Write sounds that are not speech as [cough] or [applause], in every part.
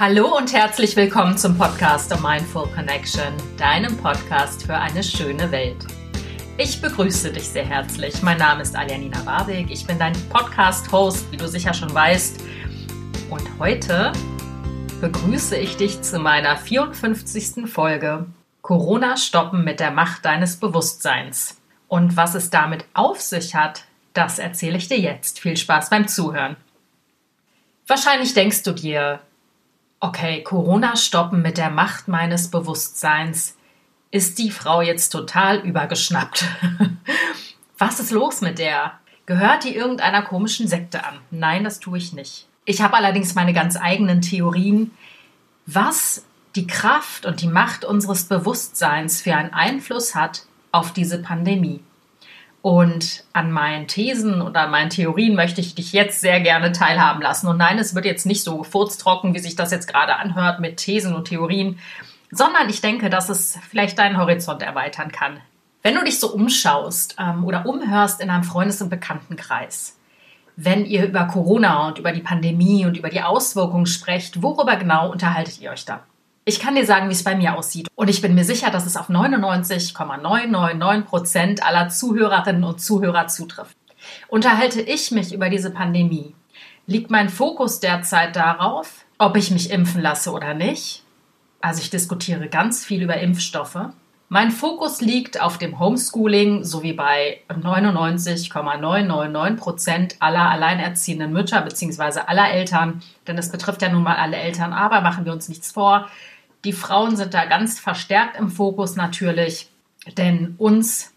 Hallo und herzlich willkommen zum Podcast A Mindful Connection, deinem Podcast für eine schöne Welt. Ich begrüße dich sehr herzlich. Mein Name ist Alianina Warwick. Ich bin dein Podcast-Host, wie du sicher schon weißt. Und heute begrüße ich dich zu meiner 54. Folge Corona stoppen mit der Macht deines Bewusstseins. Und was es damit auf sich hat, das erzähle ich dir jetzt. Viel Spaß beim Zuhören. Wahrscheinlich denkst du dir, okay, Corona stoppen mit der Macht meines Bewusstseins. Ist die Frau jetzt total übergeschnappt? [laughs] Was ist los mit der? Gehört die irgendeiner komischen Sekte an? Nein, das tue ich nicht. Ich habe allerdings meine ganz eigenen Theorien, was die Kraft und die Macht unseres Bewusstseins für einen Einfluss hat auf diese Pandemie. Und an meinen Thesen und an meinen Theorien möchte ich dich jetzt sehr gerne teilhaben lassen. Und nein, es wird jetzt nicht so furztrocken, wie sich das jetzt gerade anhört mit Thesen und Theorien, sondern ich denke, dass es vielleicht deinen Horizont erweitern kann. Wenn du dich so umschaust ähm, oder umhörst in einem Freundes- und Bekanntenkreis, wenn ihr über Corona und über die Pandemie und über die Auswirkungen sprecht, worüber genau unterhaltet ihr euch da? Ich kann dir sagen, wie es bei mir aussieht. Und ich bin mir sicher, dass es auf 99,999 Prozent aller Zuhörerinnen und Zuhörer zutrifft. Unterhalte ich mich über diese Pandemie, liegt mein Fokus derzeit darauf, ob ich mich impfen lasse oder nicht. Also ich diskutiere ganz viel über Impfstoffe. Mein Fokus liegt auf dem Homeschooling sowie bei 99,999 Prozent aller alleinerziehenden Mütter bzw. aller Eltern, denn es betrifft ja nun mal alle Eltern, aber machen wir uns nichts vor. Die Frauen sind da ganz verstärkt im Fokus natürlich, denn uns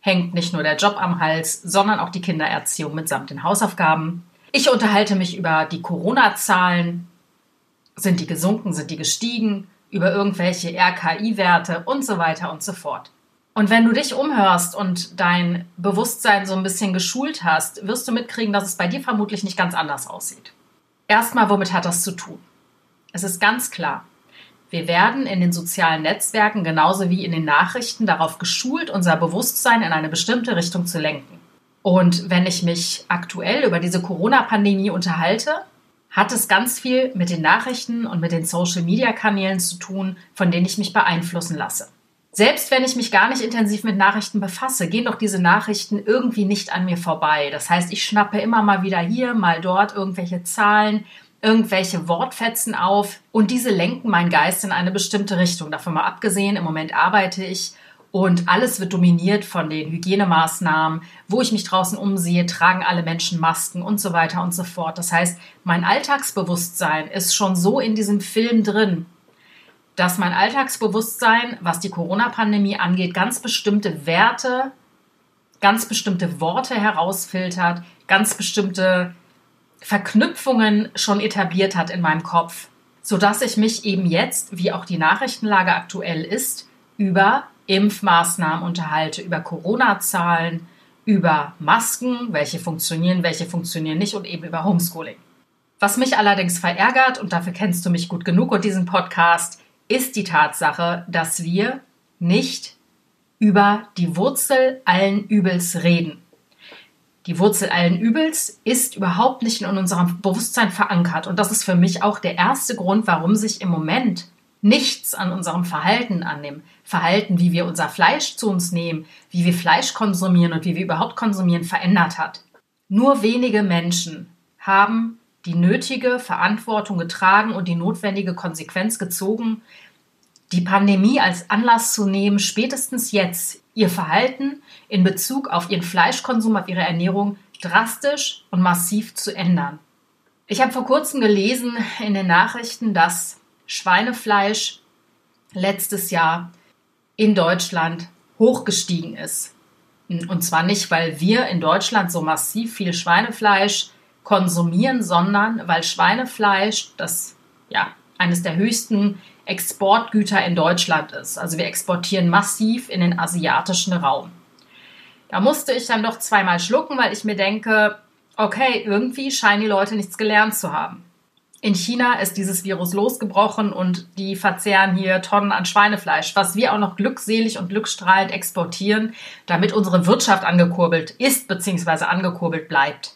hängt nicht nur der Job am Hals, sondern auch die Kindererziehung mitsamt den Hausaufgaben. Ich unterhalte mich über die Corona-Zahlen. Sind die gesunken, sind die gestiegen? über irgendwelche RKI-Werte und so weiter und so fort. Und wenn du dich umhörst und dein Bewusstsein so ein bisschen geschult hast, wirst du mitkriegen, dass es bei dir vermutlich nicht ganz anders aussieht. Erstmal, womit hat das zu tun? Es ist ganz klar. Wir werden in den sozialen Netzwerken genauso wie in den Nachrichten darauf geschult, unser Bewusstsein in eine bestimmte Richtung zu lenken. Und wenn ich mich aktuell über diese Corona-Pandemie unterhalte, hat es ganz viel mit den Nachrichten und mit den Social-Media-Kanälen zu tun, von denen ich mich beeinflussen lasse. Selbst wenn ich mich gar nicht intensiv mit Nachrichten befasse, gehen doch diese Nachrichten irgendwie nicht an mir vorbei. Das heißt, ich schnappe immer mal wieder hier, mal dort irgendwelche Zahlen, irgendwelche Wortfetzen auf und diese lenken meinen Geist in eine bestimmte Richtung. Davon mal abgesehen, im Moment arbeite ich und alles wird dominiert von den Hygienemaßnahmen. Wo ich mich draußen umsehe, tragen alle Menschen Masken und so weiter und so fort. Das heißt, mein Alltagsbewusstsein ist schon so in diesem Film drin, dass mein Alltagsbewusstsein, was die Corona-Pandemie angeht, ganz bestimmte Werte, ganz bestimmte Worte herausfiltert, ganz bestimmte Verknüpfungen schon etabliert hat in meinem Kopf, sodass ich mich eben jetzt, wie auch die Nachrichtenlage aktuell ist, über Impfmaßnahmen unterhalte, über Corona-Zahlen, über Masken, welche funktionieren, welche funktionieren nicht und eben über Homeschooling. Was mich allerdings verärgert, und dafür kennst du mich gut genug und diesen Podcast, ist die Tatsache, dass wir nicht über die Wurzel allen Übels reden. Die Wurzel allen Übels ist überhaupt nicht in unserem Bewusstsein verankert. Und das ist für mich auch der erste Grund, warum sich im Moment nichts an unserem Verhalten, an dem Verhalten, wie wir unser Fleisch zu uns nehmen, wie wir Fleisch konsumieren und wie wir überhaupt konsumieren, verändert hat. Nur wenige Menschen haben die nötige Verantwortung getragen und die notwendige Konsequenz gezogen, die Pandemie als Anlass zu nehmen, spätestens jetzt ihr Verhalten in Bezug auf ihren Fleischkonsum, auf ihre Ernährung drastisch und massiv zu ändern. Ich habe vor kurzem gelesen in den Nachrichten, dass Schweinefleisch letztes Jahr in Deutschland hochgestiegen ist. Und zwar nicht, weil wir in Deutschland so massiv viel Schweinefleisch konsumieren, sondern weil Schweinefleisch das ja eines der höchsten Exportgüter in Deutschland ist. Also wir exportieren massiv in den asiatischen Raum. Da musste ich dann doch zweimal schlucken, weil ich mir denke, okay, irgendwie scheinen die Leute nichts gelernt zu haben. In China ist dieses Virus losgebrochen und die verzehren hier Tonnen an Schweinefleisch, was wir auch noch glückselig und glückstrahlend exportieren, damit unsere Wirtschaft angekurbelt ist bzw. angekurbelt bleibt.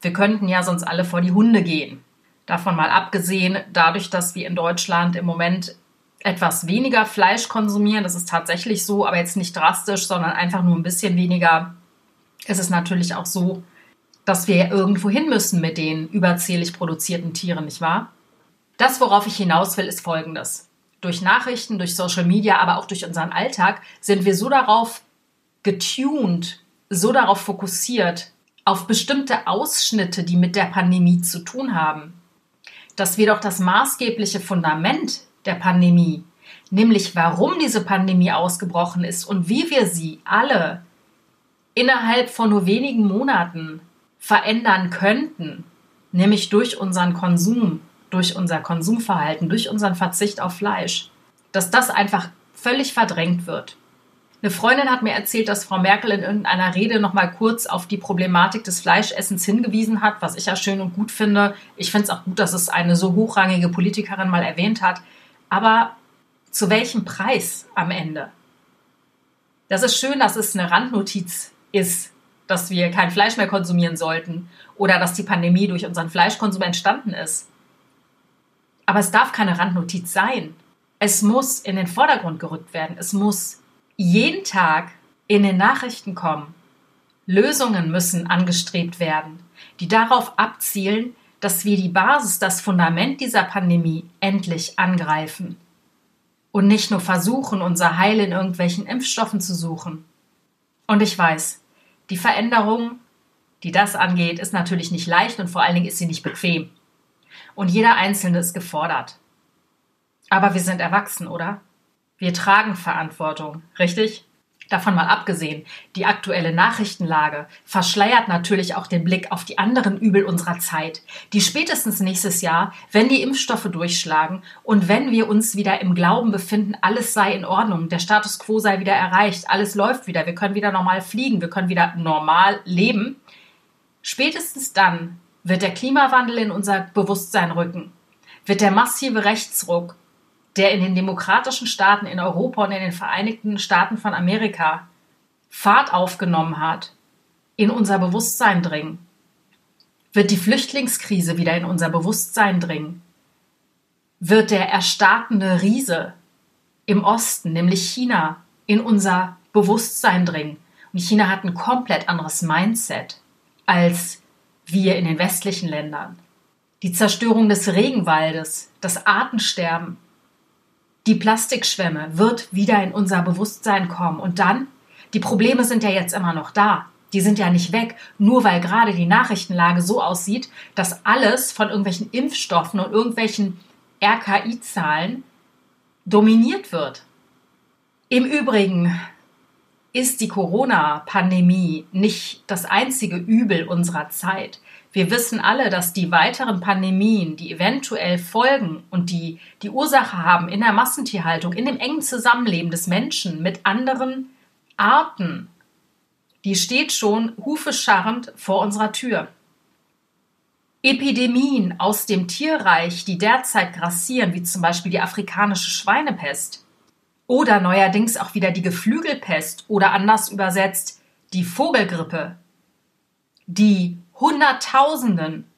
Wir könnten ja sonst alle vor die Hunde gehen. Davon mal abgesehen, dadurch, dass wir in Deutschland im Moment etwas weniger Fleisch konsumieren, das ist tatsächlich so, aber jetzt nicht drastisch, sondern einfach nur ein bisschen weniger, ist es natürlich auch so, dass wir irgendwo hin müssen mit den überzählig produzierten Tieren, nicht wahr? Das, worauf ich hinaus will, ist Folgendes. Durch Nachrichten, durch Social Media, aber auch durch unseren Alltag sind wir so darauf getuned, so darauf fokussiert, auf bestimmte Ausschnitte, die mit der Pandemie zu tun haben, dass wir doch das maßgebliche Fundament der Pandemie, nämlich warum diese Pandemie ausgebrochen ist und wie wir sie alle innerhalb von nur wenigen Monaten verändern könnten, nämlich durch unseren Konsum, durch unser Konsumverhalten, durch unseren Verzicht auf Fleisch, dass das einfach völlig verdrängt wird. Eine Freundin hat mir erzählt, dass Frau Merkel in irgendeiner Rede noch mal kurz auf die Problematik des Fleischessens hingewiesen hat, was ich ja schön und gut finde. Ich finde es auch gut, dass es eine so hochrangige Politikerin mal erwähnt hat. Aber zu welchem Preis am Ende? Das ist schön, dass es eine Randnotiz ist, dass wir kein Fleisch mehr konsumieren sollten oder dass die Pandemie durch unseren Fleischkonsum entstanden ist. Aber es darf keine Randnotiz sein. Es muss in den Vordergrund gerückt werden. Es muss jeden Tag in den Nachrichten kommen. Lösungen müssen angestrebt werden, die darauf abzielen, dass wir die Basis, das Fundament dieser Pandemie endlich angreifen und nicht nur versuchen, unser Heil in irgendwelchen Impfstoffen zu suchen. Und ich weiß, die Veränderung, die das angeht, ist natürlich nicht leicht und vor allen Dingen ist sie nicht bequem. Und jeder Einzelne ist gefordert. Aber wir sind erwachsen, oder? Wir tragen Verantwortung, richtig? Davon mal abgesehen, die aktuelle Nachrichtenlage verschleiert natürlich auch den Blick auf die anderen Übel unserer Zeit, die spätestens nächstes Jahr, wenn die Impfstoffe durchschlagen und wenn wir uns wieder im Glauben befinden, alles sei in Ordnung, der Status quo sei wieder erreicht, alles läuft wieder, wir können wieder normal fliegen, wir können wieder normal leben, spätestens dann wird der Klimawandel in unser Bewusstsein rücken, wird der massive Rechtsruck der in den demokratischen Staaten in Europa und in den Vereinigten Staaten von Amerika Fahrt aufgenommen hat, in unser Bewusstsein dringen? Wird die Flüchtlingskrise wieder in unser Bewusstsein dringen? Wird der erstarkende Riese im Osten, nämlich China, in unser Bewusstsein dringen? Und China hat ein komplett anderes Mindset als wir in den westlichen Ländern. Die Zerstörung des Regenwaldes, das Artensterben, die Plastikschwemme wird wieder in unser Bewusstsein kommen. Und dann, die Probleme sind ja jetzt immer noch da. Die sind ja nicht weg, nur weil gerade die Nachrichtenlage so aussieht, dass alles von irgendwelchen Impfstoffen und irgendwelchen RKI-Zahlen dominiert wird. Im Übrigen ist die Corona-Pandemie nicht das einzige Übel unserer Zeit. Wir wissen alle, dass die weiteren Pandemien, die eventuell folgen und die die Ursache haben in der Massentierhaltung, in dem engen Zusammenleben des Menschen mit anderen Arten, die steht schon hufescharrend vor unserer Tür. Epidemien aus dem Tierreich, die derzeit grassieren, wie zum Beispiel die afrikanische Schweinepest oder neuerdings auch wieder die Geflügelpest oder anders übersetzt die Vogelgrippe, die Hunderttausenden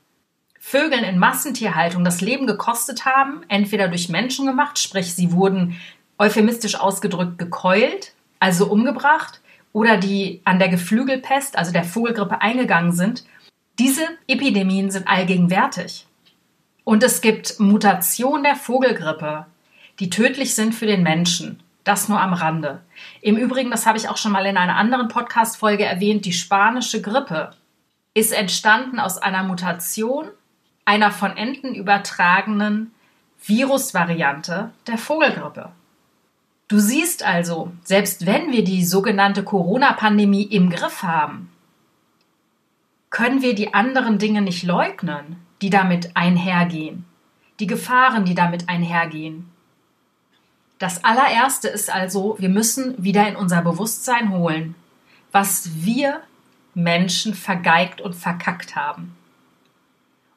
Vögeln in Massentierhaltung das Leben gekostet haben, entweder durch Menschen gemacht, sprich sie wurden euphemistisch ausgedrückt gekeult, also umgebracht, oder die an der Geflügelpest, also der Vogelgrippe eingegangen sind. Diese Epidemien sind allgegenwärtig. Und es gibt Mutationen der Vogelgrippe, die tödlich sind für den Menschen. Das nur am Rande. Im Übrigen, das habe ich auch schon mal in einer anderen Podcast-Folge erwähnt, die spanische Grippe ist entstanden aus einer Mutation einer von Enten übertragenen Virusvariante der Vogelgrippe. Du siehst also, selbst wenn wir die sogenannte Corona-Pandemie im Griff haben, können wir die anderen Dinge nicht leugnen, die damit einhergehen, die Gefahren, die damit einhergehen. Das allererste ist also, wir müssen wieder in unser Bewusstsein holen, was wir Menschen vergeigt und verkackt haben.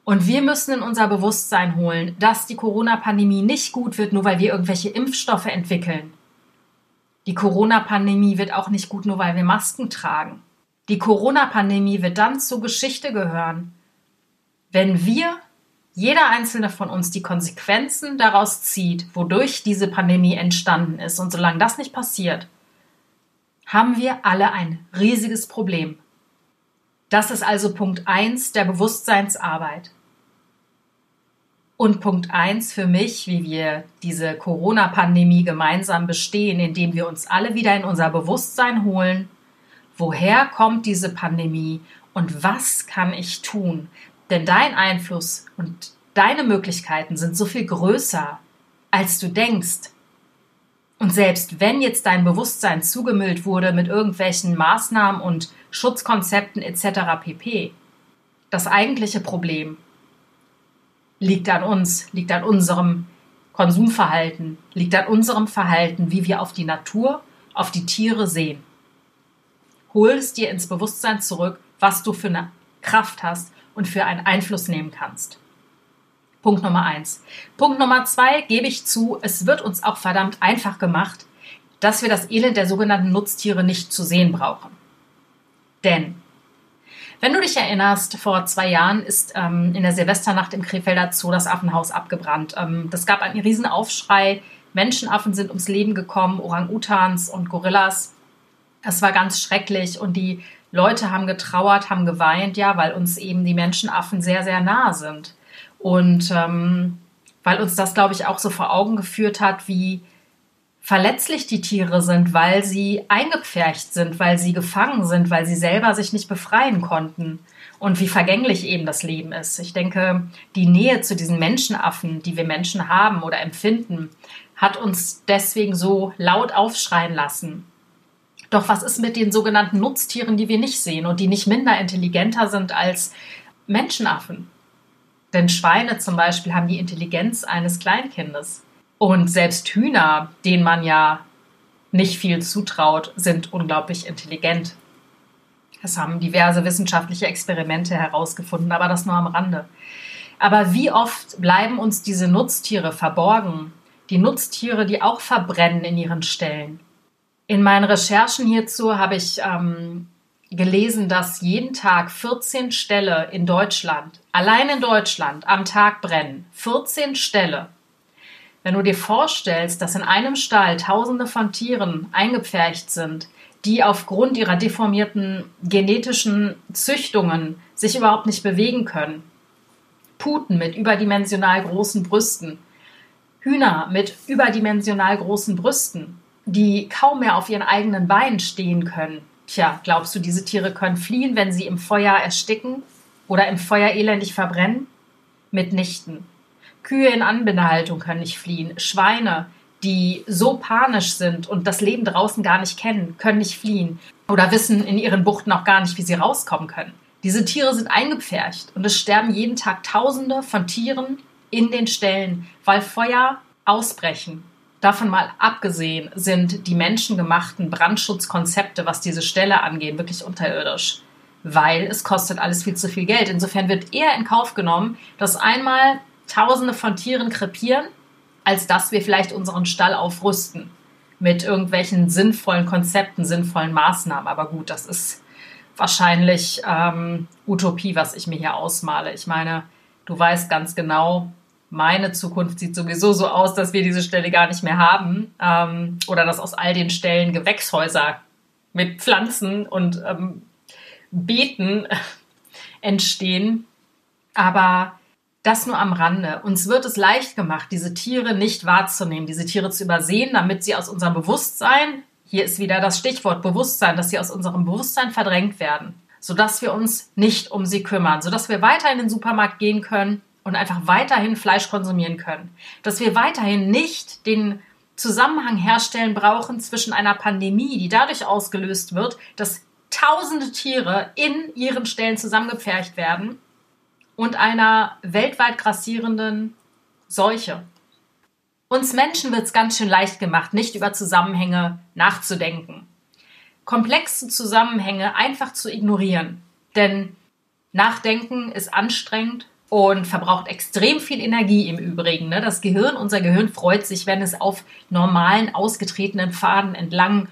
Und wir müssen in unser Bewusstsein holen, dass die Corona-Pandemie nicht gut wird, nur weil wir irgendwelche Impfstoffe entwickeln. Die Corona-Pandemie wird auch nicht gut, nur weil wir Masken tragen. Die Corona-Pandemie wird dann zur Geschichte gehören, wenn wir jeder einzelne von uns die Konsequenzen daraus zieht, wodurch diese Pandemie entstanden ist. Und solange das nicht passiert, haben wir alle ein riesiges Problem. Das ist also Punkt 1 der Bewusstseinsarbeit. Und Punkt 1 für mich, wie wir diese Corona-Pandemie gemeinsam bestehen, indem wir uns alle wieder in unser Bewusstsein holen, woher kommt diese Pandemie und was kann ich tun, denn dein Einfluss und deine Möglichkeiten sind so viel größer, als du denkst. Und selbst wenn jetzt dein Bewusstsein zugemüllt wurde mit irgendwelchen Maßnahmen und Schutzkonzepten etc. pp, das eigentliche Problem liegt an uns, liegt an unserem Konsumverhalten, liegt an unserem Verhalten, wie wir auf die Natur, auf die Tiere sehen. Hol es dir ins Bewusstsein zurück, was du für eine Kraft hast und für einen Einfluss nehmen kannst. Punkt Nummer eins. Punkt Nummer zwei gebe ich zu, es wird uns auch verdammt einfach gemacht, dass wir das Elend der sogenannten Nutztiere nicht zu sehen brauchen. Denn, wenn du dich erinnerst, vor zwei Jahren ist ähm, in der Silvesternacht im Krefelder Zoo das Affenhaus abgebrannt. Ähm, das gab einen riesen Aufschrei. Menschenaffen sind ums Leben gekommen, Orang-Utans und Gorillas. Es war ganz schrecklich und die Leute haben getrauert, haben geweint, ja, weil uns eben die Menschenaffen sehr, sehr nah sind. Und ähm, weil uns das, glaube ich, auch so vor Augen geführt hat, wie verletzlich die Tiere sind, weil sie eingepfercht sind, weil sie gefangen sind, weil sie selber sich nicht befreien konnten und wie vergänglich eben das Leben ist. Ich denke, die Nähe zu diesen Menschenaffen, die wir Menschen haben oder empfinden, hat uns deswegen so laut aufschreien lassen. Doch was ist mit den sogenannten Nutztieren, die wir nicht sehen und die nicht minder intelligenter sind als Menschenaffen? Denn Schweine zum Beispiel haben die Intelligenz eines Kleinkindes. Und selbst Hühner, denen man ja nicht viel zutraut, sind unglaublich intelligent. Das haben diverse wissenschaftliche Experimente herausgefunden, aber das nur am Rande. Aber wie oft bleiben uns diese Nutztiere verborgen? Die Nutztiere, die auch verbrennen in ihren Ställen. In meinen Recherchen hierzu habe ich ähm, gelesen, dass jeden Tag 14 Ställe in Deutschland, allein in Deutschland, am Tag brennen. 14 Ställe. Wenn du dir vorstellst, dass in einem Stall Tausende von Tieren eingepfercht sind, die aufgrund ihrer deformierten genetischen Züchtungen sich überhaupt nicht bewegen können, Puten mit überdimensional großen Brüsten, Hühner mit überdimensional großen Brüsten, die kaum mehr auf ihren eigenen Beinen stehen können. Tja, glaubst du, diese Tiere können fliehen, wenn sie im Feuer ersticken oder im Feuer elendig verbrennen? Mitnichten. Kühe in Anbindehaltung können nicht fliehen. Schweine, die so panisch sind und das Leben draußen gar nicht kennen, können nicht fliehen oder wissen in ihren Buchten auch gar nicht, wie sie rauskommen können. Diese Tiere sind eingepfercht und es sterben jeden Tag Tausende von Tieren in den Ställen, weil Feuer ausbrechen Davon mal abgesehen sind die menschengemachten Brandschutzkonzepte, was diese Stelle angeht, wirklich unterirdisch. Weil es kostet alles viel zu viel Geld. Insofern wird eher in Kauf genommen, dass einmal Tausende von Tieren krepieren, als dass wir vielleicht unseren Stall aufrüsten mit irgendwelchen sinnvollen Konzepten, sinnvollen Maßnahmen. Aber gut, das ist wahrscheinlich ähm, Utopie, was ich mir hier ausmale. Ich meine, du weißt ganz genau, meine Zukunft sieht sowieso so aus, dass wir diese Stelle gar nicht mehr haben ähm, oder dass aus all den Stellen Gewächshäuser mit Pflanzen und ähm, Beeten [laughs] entstehen. Aber das nur am Rande. Uns wird es leicht gemacht, diese Tiere nicht wahrzunehmen, diese Tiere zu übersehen, damit sie aus unserem Bewusstsein, hier ist wieder das Stichwort Bewusstsein, dass sie aus unserem Bewusstsein verdrängt werden, sodass wir uns nicht um sie kümmern, sodass wir weiter in den Supermarkt gehen können und einfach weiterhin Fleisch konsumieren können. Dass wir weiterhin nicht den Zusammenhang herstellen brauchen zwischen einer Pandemie, die dadurch ausgelöst wird, dass tausende Tiere in ihren Stellen zusammengepfercht werden und einer weltweit grassierenden Seuche. Uns Menschen wird es ganz schön leicht gemacht, nicht über Zusammenhänge nachzudenken. Komplexe Zusammenhänge einfach zu ignorieren. Denn Nachdenken ist anstrengend und verbraucht extrem viel Energie im Übrigen. Ne? Das Gehirn, unser Gehirn freut sich, wenn es auf normalen, ausgetretenen Pfaden entlang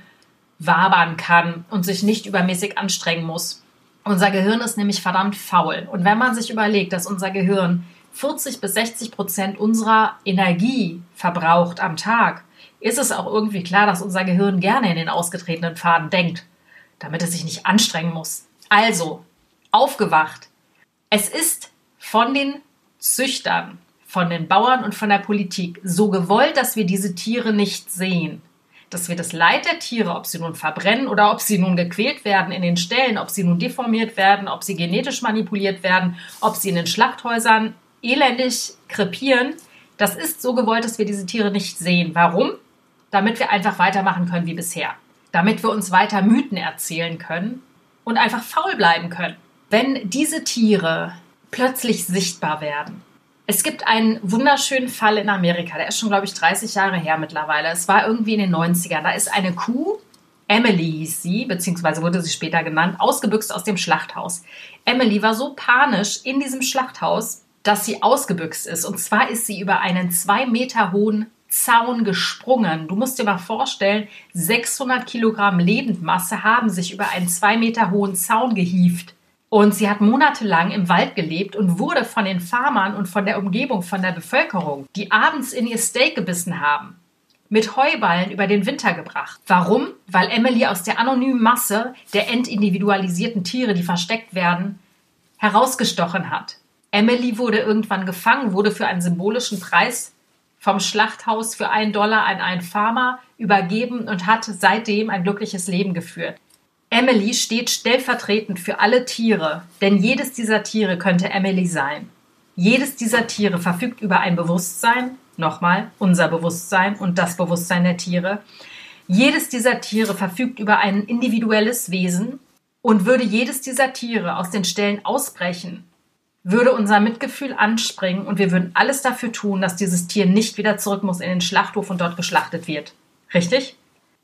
wabern kann und sich nicht übermäßig anstrengen muss. Unser Gehirn ist nämlich verdammt faul. Und wenn man sich überlegt, dass unser Gehirn 40 bis 60 Prozent unserer Energie verbraucht am Tag, ist es auch irgendwie klar, dass unser Gehirn gerne in den ausgetretenen Faden denkt, damit es sich nicht anstrengen muss. Also, aufgewacht. Es ist von den Züchtern, von den Bauern und von der Politik so gewollt, dass wir diese Tiere nicht sehen. Dass wir das Leid der Tiere, ob sie nun verbrennen oder ob sie nun gequält werden in den Ställen, ob sie nun deformiert werden, ob sie genetisch manipuliert werden, ob sie in den Schlachthäusern elendig krepieren, das ist so gewollt, dass wir diese Tiere nicht sehen. Warum? Damit wir einfach weitermachen können wie bisher. Damit wir uns weiter Mythen erzählen können und einfach faul bleiben können. Wenn diese Tiere plötzlich sichtbar werden. Es gibt einen wunderschönen Fall in Amerika, der ist schon, glaube ich, 30 Jahre her mittlerweile. Es war irgendwie in den 90ern. Da ist eine Kuh, Emily hieß sie, beziehungsweise wurde sie später genannt, ausgebüxt aus dem Schlachthaus. Emily war so panisch in diesem Schlachthaus, dass sie ausgebüxt ist. Und zwar ist sie über einen zwei Meter hohen Zaun gesprungen. Du musst dir mal vorstellen, 600 Kilogramm Lebendmasse haben sich über einen zwei Meter hohen Zaun gehieft. Und sie hat monatelang im Wald gelebt und wurde von den Farmern und von der Umgebung, von der Bevölkerung, die abends in ihr Steak gebissen haben, mit Heuballen über den Winter gebracht. Warum? Weil Emily aus der anonymen Masse der entindividualisierten Tiere, die versteckt werden, herausgestochen hat. Emily wurde irgendwann gefangen, wurde für einen symbolischen Preis vom Schlachthaus für einen Dollar an einen Farmer übergeben und hat seitdem ein glückliches Leben geführt. Emily steht stellvertretend für alle Tiere, denn jedes dieser Tiere könnte Emily sein. Jedes dieser Tiere verfügt über ein Bewusstsein, nochmal unser Bewusstsein und das Bewusstsein der Tiere. Jedes dieser Tiere verfügt über ein individuelles Wesen und würde jedes dieser Tiere aus den Stellen ausbrechen, würde unser Mitgefühl anspringen und wir würden alles dafür tun, dass dieses Tier nicht wieder zurück muss in den Schlachthof und dort geschlachtet wird. Richtig?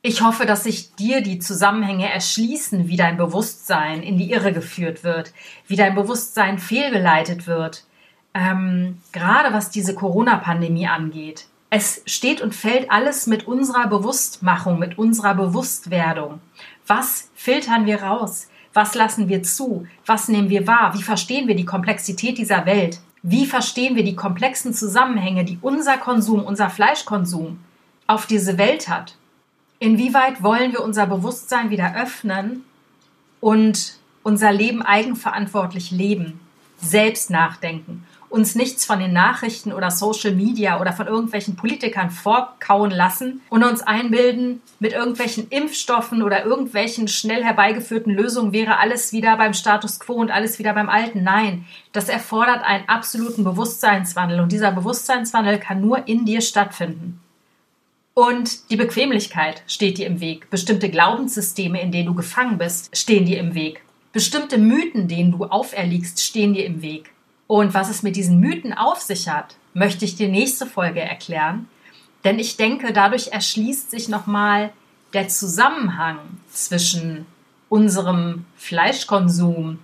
Ich hoffe, dass sich dir die Zusammenhänge erschließen, wie dein Bewusstsein in die Irre geführt wird, wie dein Bewusstsein fehlgeleitet wird, ähm, gerade was diese Corona-Pandemie angeht. Es steht und fällt alles mit unserer Bewusstmachung, mit unserer Bewusstwerdung. Was filtern wir raus? Was lassen wir zu? Was nehmen wir wahr? Wie verstehen wir die Komplexität dieser Welt? Wie verstehen wir die komplexen Zusammenhänge, die unser Konsum, unser Fleischkonsum auf diese Welt hat? Inwieweit wollen wir unser Bewusstsein wieder öffnen und unser Leben eigenverantwortlich leben, selbst nachdenken uns nichts von den Nachrichten oder Social Media oder von irgendwelchen Politikern vorkauen lassen und uns einbilden, mit irgendwelchen Impfstoffen oder irgendwelchen schnell herbeigeführten Lösungen wäre alles wieder beim Status quo und alles wieder beim Alten. Nein, das erfordert einen absoluten Bewusstseinswandel und dieser Bewusstseinswandel kann nur in dir stattfinden. Und die Bequemlichkeit steht dir im Weg. Bestimmte Glaubenssysteme, in denen du gefangen bist, stehen dir im Weg. Bestimmte Mythen, denen du auferliegst, stehen dir im Weg. Und was es mit diesen Mythen auf sich hat, möchte ich dir nächste Folge erklären. Denn ich denke, dadurch erschließt sich nochmal der Zusammenhang zwischen unserem Fleischkonsum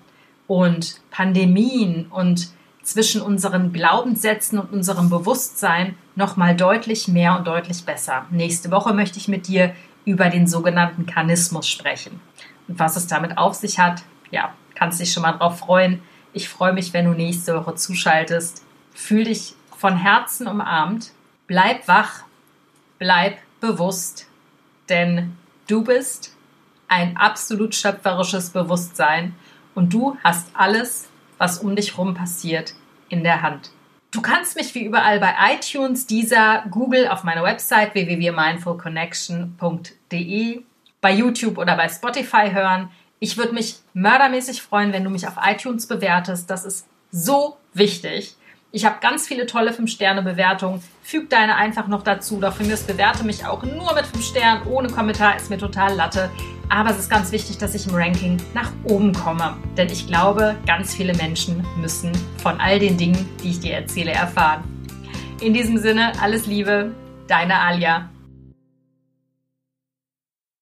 und Pandemien und zwischen unseren Glaubenssätzen und unserem Bewusstsein nochmal deutlich mehr und deutlich besser. Nächste Woche möchte ich mit dir über den sogenannten Karnismus sprechen. Und was es damit auf sich hat, ja, kannst dich schon mal drauf freuen. Ich freue mich, wenn du nächste Woche zuschaltest. Fühl dich von Herzen umarmt. Bleib wach. Bleib bewusst. Denn du bist ein absolut schöpferisches Bewusstsein und du hast alles, was um dich herum passiert, in der Hand. Du kannst mich wie überall bei iTunes, dieser Google auf meiner Website www.mindfulconnection.de, bei YouTube oder bei Spotify hören. Ich würde mich mördermäßig freuen, wenn du mich auf iTunes bewertest. Das ist so wichtig. Ich habe ganz viele tolle 5-Sterne-Bewertungen. Füg deine einfach noch dazu. Doch von mir bewerte mich auch nur mit 5 Sternen. Ohne Kommentar ist mir total Latte. Aber es ist ganz wichtig, dass ich im Ranking nach oben komme. Denn ich glaube, ganz viele Menschen müssen von all den Dingen, die ich dir erzähle, erfahren. In diesem Sinne, alles Liebe, deine Alia.